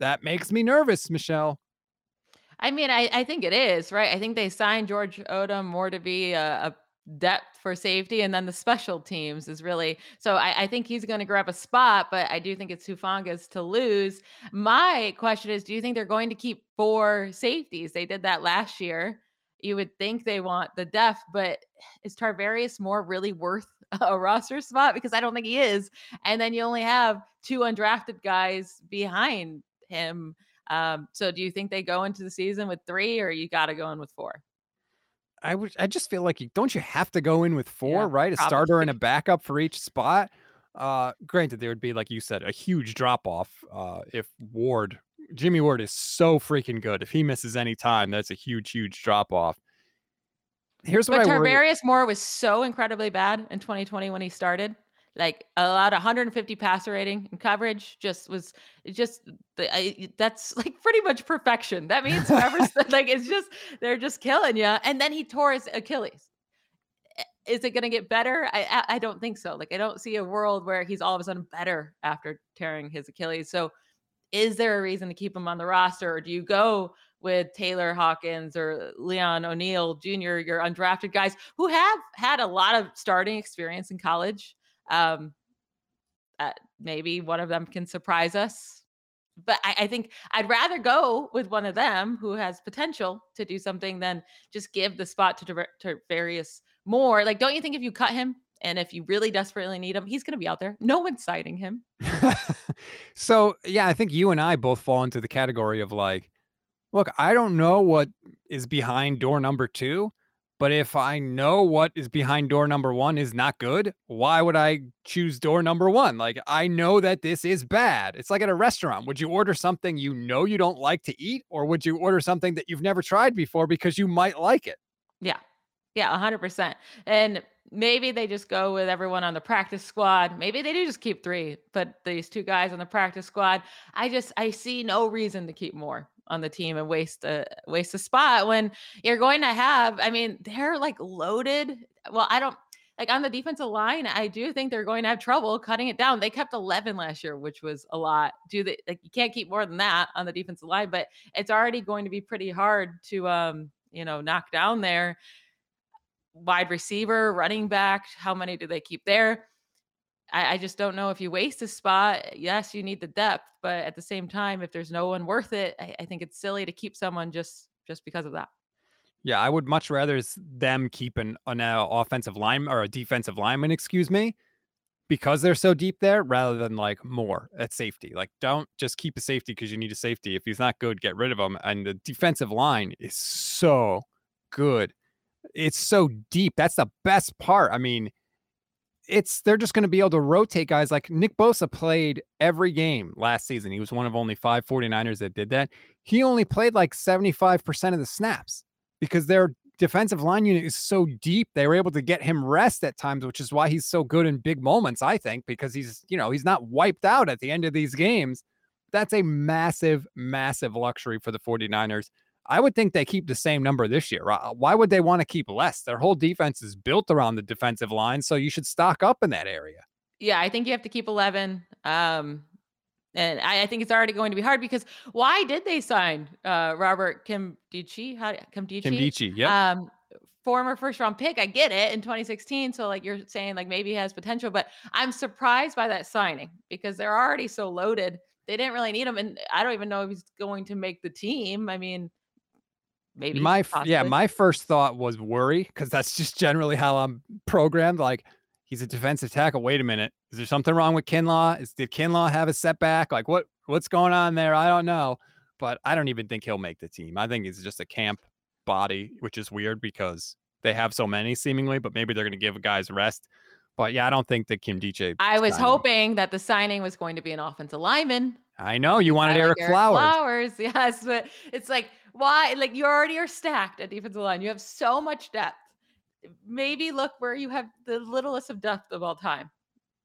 That makes me nervous, Michelle. I mean, I I think it is, right? I think they signed George Odum more to be a, a depth for safety, and then the special teams is really so. I, I think he's going to grab a spot, but I do think it's Hufanga's to lose. My question is, do you think they're going to keep four safeties? They did that last year. You would think they want the depth, but is Tarvarius Moore really worth a roster spot? Because I don't think he is. And then you only have two undrafted guys behind him. Um, so do you think they go into the season with three or you got to go in with four? I would. I just feel like you don't you have to go in with four, Yeah, right? A probably. starter and a backup for each spot. Uh, granted, there would be like you said, a huge drop off. Uh, if Ward, Jimmy Ward is so freaking good. If he misses any time, that's a huge, huge drop off. Here's what But I worry. Tarvarius Moore was so incredibly bad in 2020 when he started. Like allowed 150 passer rating and coverage just was just I, that's like pretty much perfection. That means whoever's like it's just they're just killing you. And then he tore his Achilles. Is it going to get better? I, I I don't think so. Like I don't see a world where he's all of a sudden better after tearing his Achilles. So is there a reason to keep him on the roster, or do you go with Tayler Hawkins or Leon O'Neal Jr., your undrafted guys who have had a lot of starting experience in college? Um, uh, maybe one of them can surprise us. But I, I think I'd rather go with one of them who has potential to do something than just give the spot to, to various more. Like, don't you think if you cut him and if you really desperately need him, he's going to be out there? No one's citing him. so yeah, I think you and I both fall into the category of like, look, I don't know what is behind door number two, but if I know what is behind door number one is not good, why would I choose door number one? Like, I know that this is bad. It's like at a restaurant. Would you order something you know you don't like to eat, or would you order something that you've never tried before because you might like it? Yeah. Yeah, 100%. And maybe they just go with everyone on the practice squad. Maybe they do just keep 3, but these 2 guys on the practice squad, I just I see no reason to keep more on the team and waste a waste a spot when you're going to have I mean, they're like loaded. Well, I don't like on the defensive line, I do think they're going to have trouble cutting it down. They kept 11 last year, which was a lot. Do they like you can't keep more than that on the defensive line, but it's already going to be pretty hard to um, you know, knock down there wide receiver, running back. How many do they keep there? I, I just don't know if you waste a spot. Yes, you need the depth, but at the same time, if there's no one worth it, I, I think it's silly to keep someone just just because of that. Yeah, I would much rather them keep an, an uh, offensive line or a defensive lineman, excuse me, because they're so deep there rather than like more at safety. Like, don't just keep a safety because you need a safety. If he's not good, get rid of him. And the defensive line is so good. It's so deep. That's the best part. I mean, it's they're just going to be able to rotate guys like Nick Bosa played every game last season. He was one of only five 49ers that did that. He only played like 75% of the snaps because their defensive line unit is so deep. They were able to get him rest at times, which is why he's so good in big moments, I think, because he's, you know, he's not wiped out at the end of these games. That's a massive, massive luxury for the 49ers. I would think they keep the same number this year. Uh, Why would they want to keep less? Their whole defense is built around the defensive line, so you should stock up in that area. Yeah, I think you have to keep 11. Um, and I, I think it's already going to be hard because why did they sign uh, Robert Kim Dichi? How Kim Nkemdiche, yep. Um, former first round pick. I get it in 2016. So like you're saying, like maybe he has potential, but I'm surprised by that signing because they're already so loaded. They didn't really need him, and I don't even know if he's going to make the team. I mean, maybe My f- yeah, my first thought was worry because that's just generally how I'm programmed. Like he's a defensive tackle. Wait a minute, is there something wrong with Kinlaw? Is did Kinlaw have a setback? Like what what's going on there? I don't know, but I don't even think he'll make the team. I think he's just a camp body, which is weird because they have so many seemingly, but maybe they're going to give guys rest. But yeah, I don't think that Nkemdiche. I was signing- hoping that the signing was going to be an offensive lineman. I know you wanted I like Ereck Flowers. Flowers, yes, but it's like why? Like you already are stacked at defensive line. You have so much depth. Maybe look where you have the littlest of depth of all time,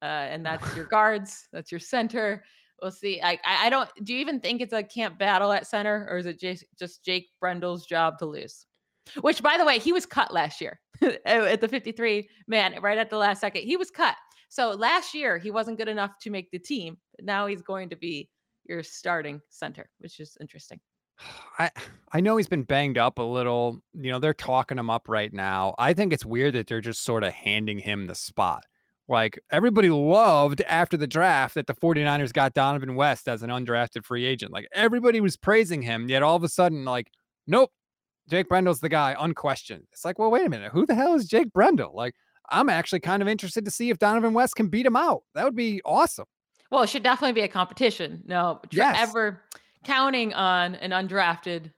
uh, and that's your guards. That's your center. We'll see. I, I don't. Do you even think it's a camp battle at center, or is it just just Jake Brendel's job to lose? Which, by the way, he was cut last year at the 53 man, right at the last second. He was cut. So last year he wasn't good enough to make the team. Now he's going to be your starting center, which is interesting. I I know he's been banged up a little. You know, they're talking him up right now. I think it's weird that they're just sort of handing him the spot. Like everybody loved after the draft that the 49ers got Dohnovan West as an undrafted free agent. Like everybody was praising him, yet all of a sudden, like, nope, Jake Brendel's the guy, unquestioned. It's like, well, wait a minute, who the hell is Jake Brendel? Like, I'm actually kind of interested to see if Dohnovan West can beat him out. That would be awesome. Well, it should definitely be a competition. No, yes. Counting on an undrafted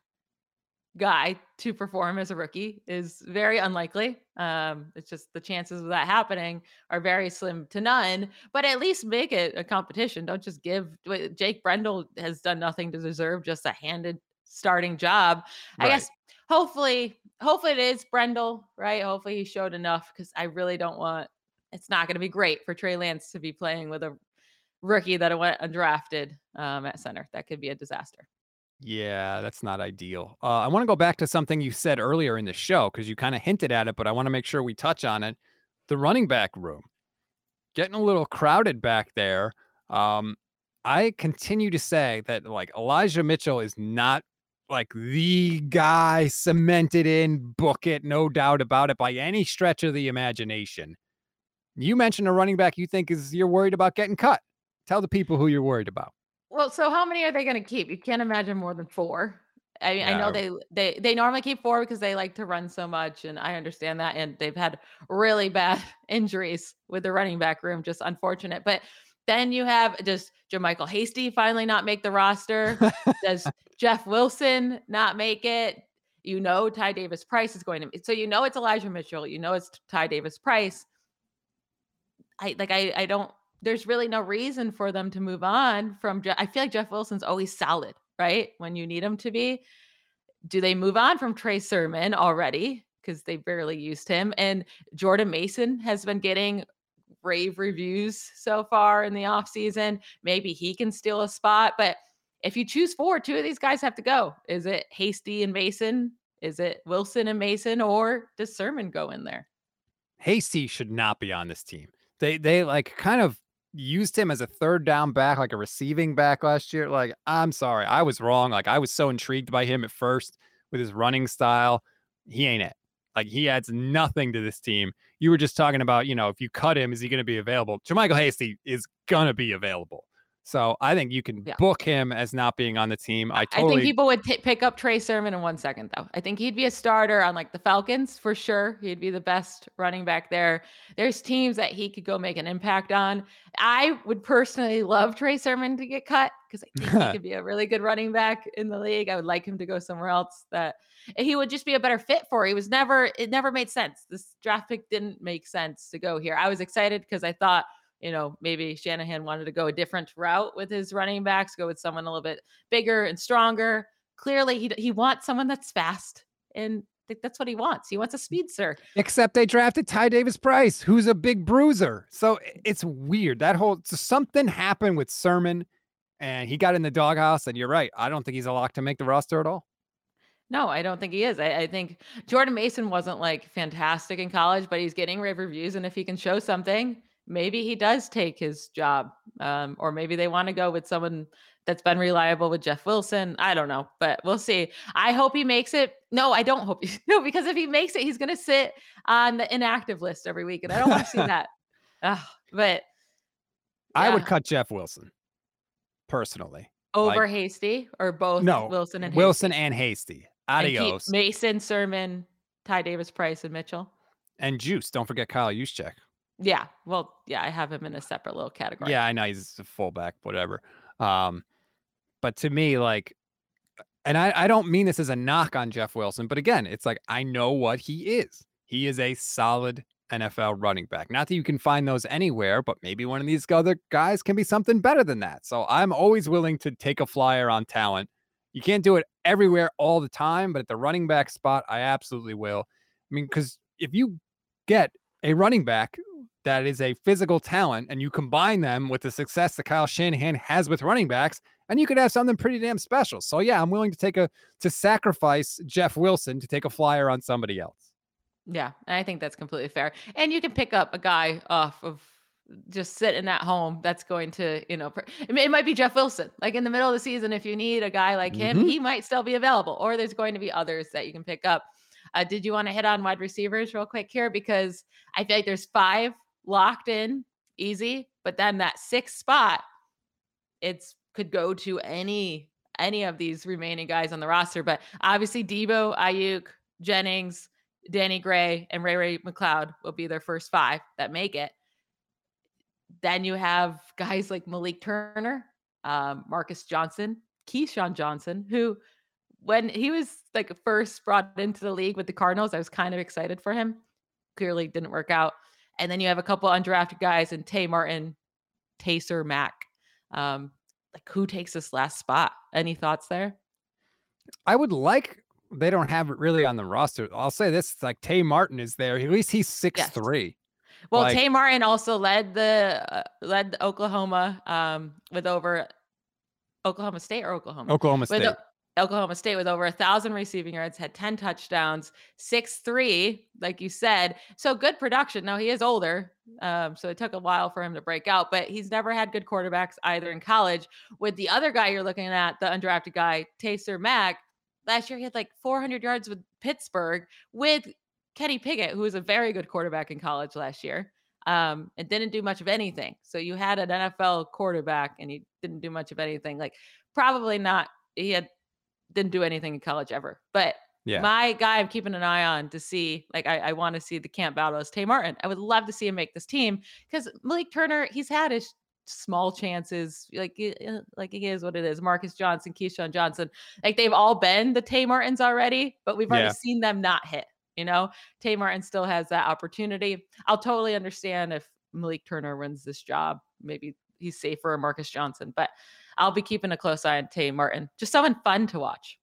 guy to perform as a rookie is very unlikely. Um, it's just the chances of that happening are very slim to none. But at least make it a competition. Don't just give. Jake Brendel has done nothing to deserve just a handed starting job. Right. I guess hopefully, hopefully it is Brendel, right? Hopefully he showed enough because I really don't want. It's not going to be great for Trey Lance to be playing with a rookie that went undrafted um, at center. That could be a disaster. Yeah, that's not ideal. Uh, I want to go back to something you said earlier in the show because you kind of hinted at it, but I want to make sure we touch on it. The running back room getting a little crowded back there. Um, I continue to say that like Elijah Mitchell is not like the guy cemented in, book it, no doubt about it by any stretch of the imagination. You mentioned a running back you think is you're worried about getting cut. Tell the people who you're worried about. Well, so how many are they going to keep? You can't imagine more than four. I mean, yeah. I know they they they normally keep four because they like to run so much, and I understand that. And they've had really bad injuries with the running back room, just unfortunate. But then you have does JaMycal Hasty finally not make the roster? does Jeff Wilson not make it? You know, Ty Davis Price is going to. So you know it's Elijah Mitchell. You know it's Ty Davis Price. I like I I don't there's really no reason for them to move on from I feel like Jeff Wilson's always solid, right? When you need him to be. Do they move on from Trey Sermon already? Because they barely used him. And Jordan Mason has been getting rave reviews so far in the offseason. Maybe he can steal a spot. But if you choose four, two of these guys have to go. Is it Hasty and Mason? Is it Wilson and Mason? Or does Sermon go in there? Hasty should not be on this team. They they like kind of used him as a third down back, like a receiving back last year. Like, I'm sorry, I was wrong. Like, I was so intrigued by him at first with his running style. He ain't it. Like, he adds nothing to this team. You were just talking about, you know, if you cut him, is he going to be available? JaMycal Hasty is going to be available. So I think you can yeah. book him as not being on the team. I totally. I think people would t- pick up Trey Sermon in one second, though. I think he'd be a starter on like the Falcons for sure. He'd be the best running back there. There's teams that he could go make an impact on. I would personally love Trey Sermon to get cut because I think he could be a really good running back in the league. I would like him to go somewhere else that he would just be a better fit for. He was never. It never made sense. This draft pick didn't make sense to go here. I was excited because I thought you know, maybe Shanahan wanted to go a different route with his running backs, go with someone a little bit bigger and stronger. Clearly, he he wants someone that's fast, and that's what he wants. He wants a speedster. Except they drafted Ty Davis Price, who's a big bruiser. So it's weird. That whole so something happened with Sermon, and he got in the doghouse. And you're right. I don't think he's a lock to make the roster at all. No, I don't think he is. I, I, think Jordan Mason wasn't like fantastic in college, but he's getting rave reviews. And if he can show something, maybe he does take his job, um, or maybe they want to go with someone that's been reliable with Jeff Wilson. I don't know, but we'll see. I hope he makes it. No, I don't hope he, no, because if he makes it, he's going to sit on the inactive list every week, and I don't want to see that. but yeah. I would cut Jeff Wilson personally over like, Hasty or both. No, Wilson and Wilson Hasty. and Hasty. Adios. And Mason, Sermon, Ty Davis, Price, and Mitchell. And Juice. Don't forget Kyle Juszczyk. Yeah. Well, yeah, I have him in a separate little category. Yeah, I know he's a fullback, whatever. Um, but to me, like, and I, I don't mean this as a knock on Jeff Wilson, but again, it's like I know what he is. He is a solid NFL running back. Not that you can find those anywhere, but maybe one of these other guys can be something better than that. So I'm always willing to take a flyer on talent. You can't do it everywhere all the time, but at the running back spot, I absolutely will. I mean, because if you get a running back that is a physical talent and you combine them with the success that Kyle Shanahan has with running backs, and you could have something pretty damn special. So yeah, I'm willing to take a to sacrifice Jeff Wilson to take a flyer on somebody else. Yeah, I think that's completely fair. And you can pick up a guy off of just sitting at home that's going to, you know, it, might be Jeff Wilson. Like in the middle of the season, if you need a guy like him, mm-hmm. he might still be available, or there's going to be others that you can pick up. Uh, did you want to hit on wide receivers real quick here? Because I feel like there's five locked in easy, but then that sixth spot, it's could go to any any of these remaining guys on the roster. But obviously, Deebo, Aiyuk, Jennings, Danny Gray, and Ray Ray McCloud will be their first five that make it. Then you have guys like Malik Turner, um, Marcus Johnson, KeeSean Johnson, who when he was like first brought into the league with the Cardinals, I was kind of excited for him. Clearly didn't work out. And then you have a couple undrafted guys and Tay Martin, Taysir Mack. Um, like who takes this last spot? Any thoughts there? I would like they don't have it really on the roster. I'll say this: like Tay Martin is there. At least he's six yes. three. Well, like, Tay Martin also led the uh, led Oklahoma um, with over Oklahoma State or Oklahoma Oklahoma State. With, Oklahoma State with over a thousand receiving yards, had 10 touchdowns, six three, like you said. So good production. Now he is older. Um, so it took a while for him to break out, but he's never had good quarterbacks either in college. With the other guy you're looking at, the undrafted guy, Taysir Mack, last year he had like 400 yards with Pittsburgh with Kenny Pickett, who was a very good quarterback in college last year. Um, and didn't do much of anything. So you had an NFL quarterback and he didn't do much of anything. Like probably not. He had didn't do anything in college ever. But yeah. my guy I'm keeping an eye on to see, like I, I want to see the camp battle is Tay Martin. I would love to see him make this team because Malik Turner, he's had his small chances. Like uh, like it is what it is. Marcus Johnson, KeeSean Johnson, like they've all been the Tay Martins already, but we've already yeah. seen them not hit. You know, Tay Martin still has that opportunity. I'll totally understand if Malik Turner wins this job. Maybe he's safer Marcus Johnson, but I'll be keeping a close eye on Tay Martin. Just someone fun to watch.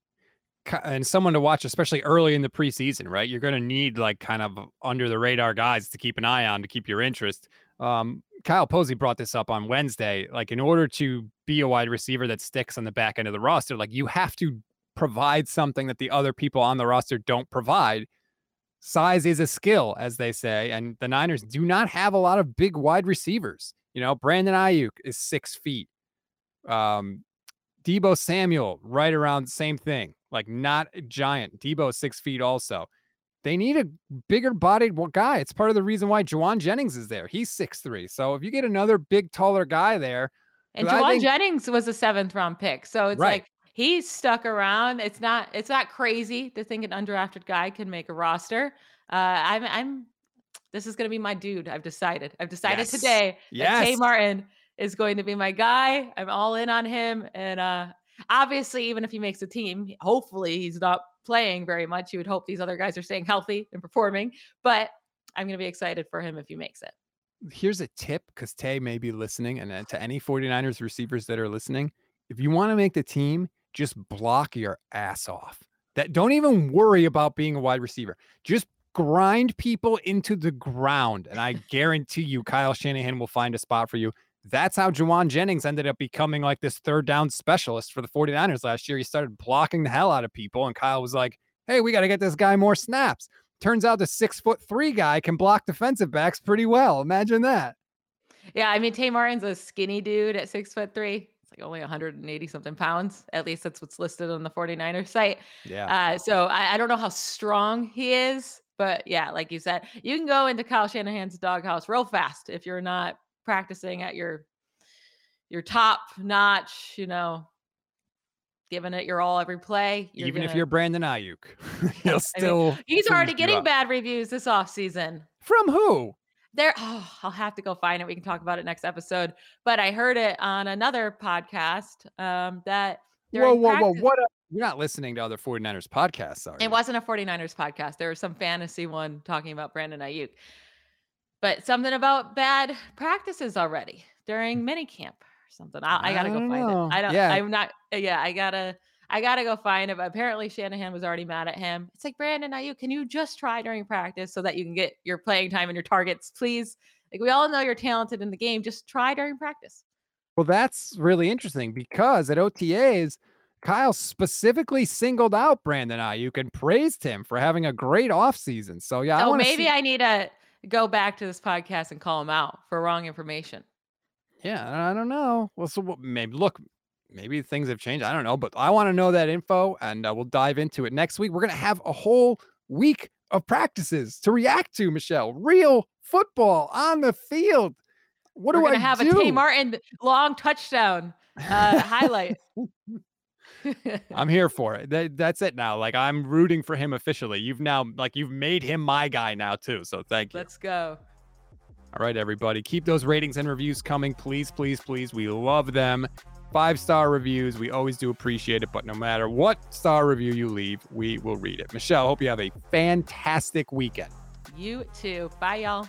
And someone to watch, especially early in the preseason, right? You're going to need like kind of under the radar guys to keep an eye on to keep your interest. Um, Kyle Posey brought this up on Wednesday. Like, in order to be a wide receiver that sticks on the back end of the roster, like you have to provide something that the other people on the roster don't provide. Size is a skill, as they say, and the Niners do not have a lot of big wide receivers. You know, Brandon Aiyuk is six feet. Um, Deebo Samuel, right around the same thing, like not giant. Deebo six feet also. They need a bigger bodied guy. It's part of the reason why Jauan Jennings is there. He's six three. So if you get another big, taller guy there, and Jauan think, Jennings was a seventh round pick, so it's right. like he's stuck around. It's not it's not crazy to think an undrafted guy can make a roster. Uh, I'm I'm this is gonna be my dude. I've decided. I've decided yes. today yes. Tay Martin is going to be my guy. I'm all in on him. And uh, obviously, even if he makes a team, hopefully he's not playing very much. You would hope these other guys are staying healthy and performing. But I'm going to be excited for him if he makes it. Here's a tip because Tay may be listening, and uh, to any 49ers receivers that are listening, if you want to make the team, just block your ass off. That don't even worry about being a wide receiver. Just grind people into the ground. And I guarantee you, Kyle Shanahan will find a spot for you. That's how Jauan Jennings ended up becoming like this third down specialist for the 49ers last year. He started blocking the hell out of people, and Kyle was like, hey, we got to get this guy more snaps. Turns out the six foot three guy can block defensive backs pretty well. Imagine that. Yeah, I mean, Tay Martin's a skinny dude at six foot three. It's like only 180 something pounds. At least that's what's listed on the 49ers site. Yeah. Uh, so I, I don't know how strong he is, but yeah, like you said, you can go into Kyle Shanahan's doghouse real fast if you're not practicing at your your top notch, you know, giving it your all every play. Even gonna... if you're Brandon Aiyuk, he'll still. I mean, he's already getting bad reviews this off season. From who? There, oh, I'll have to go find it. We can talk about it next episode. But I heard it on another podcast um, that. Whoa, whoa, practice... whoa! What? A, you're not listening to other 49ers podcasts, are you? It wasn't a 49ers podcast. There was some fantasy one talking about Brandon Aiyuk but something about bad practices already during mm. minicamp or something. I, I gotta go find know. it. I don't. Yeah. I'm not. Uh, yeah, I gotta. I gotta go find it. But apparently Shanahan was already mad at him. It's like Brandon, you can you just try during practice so that you can get your playing time and your targets, please. Like we all know you're talented in the game. Just try during practice. Well, that's really interesting because at OTAs, Kyle specifically singled out Brandon Aiyuk and praised him for having a great offseason. So yeah, I maybe see- I need a go back to this podcast and call him out for wrong information. Yeah, I don't know. Well, so maybe look, maybe things have changed. I don't know, but I want to know that info, and uh, we'll dive into it next week. We're gonna have a whole week of practices to react to, Michelle. Real football on the field. What We're do I have do? a Tay Martin long touchdown uh, highlight. I'm here for it. That, that's it now. Like I'm rooting for him officially. You've now like you've made him my guy now too. So thank you. Let's go. All right, everybody. Keep those ratings and reviews coming. Please, please, please. We love them. Five star reviews. We always do appreciate it. But no matter what star review you leave, we will read it. Michelle, hope you have a fantastic weekend. You too. Bye, y'all.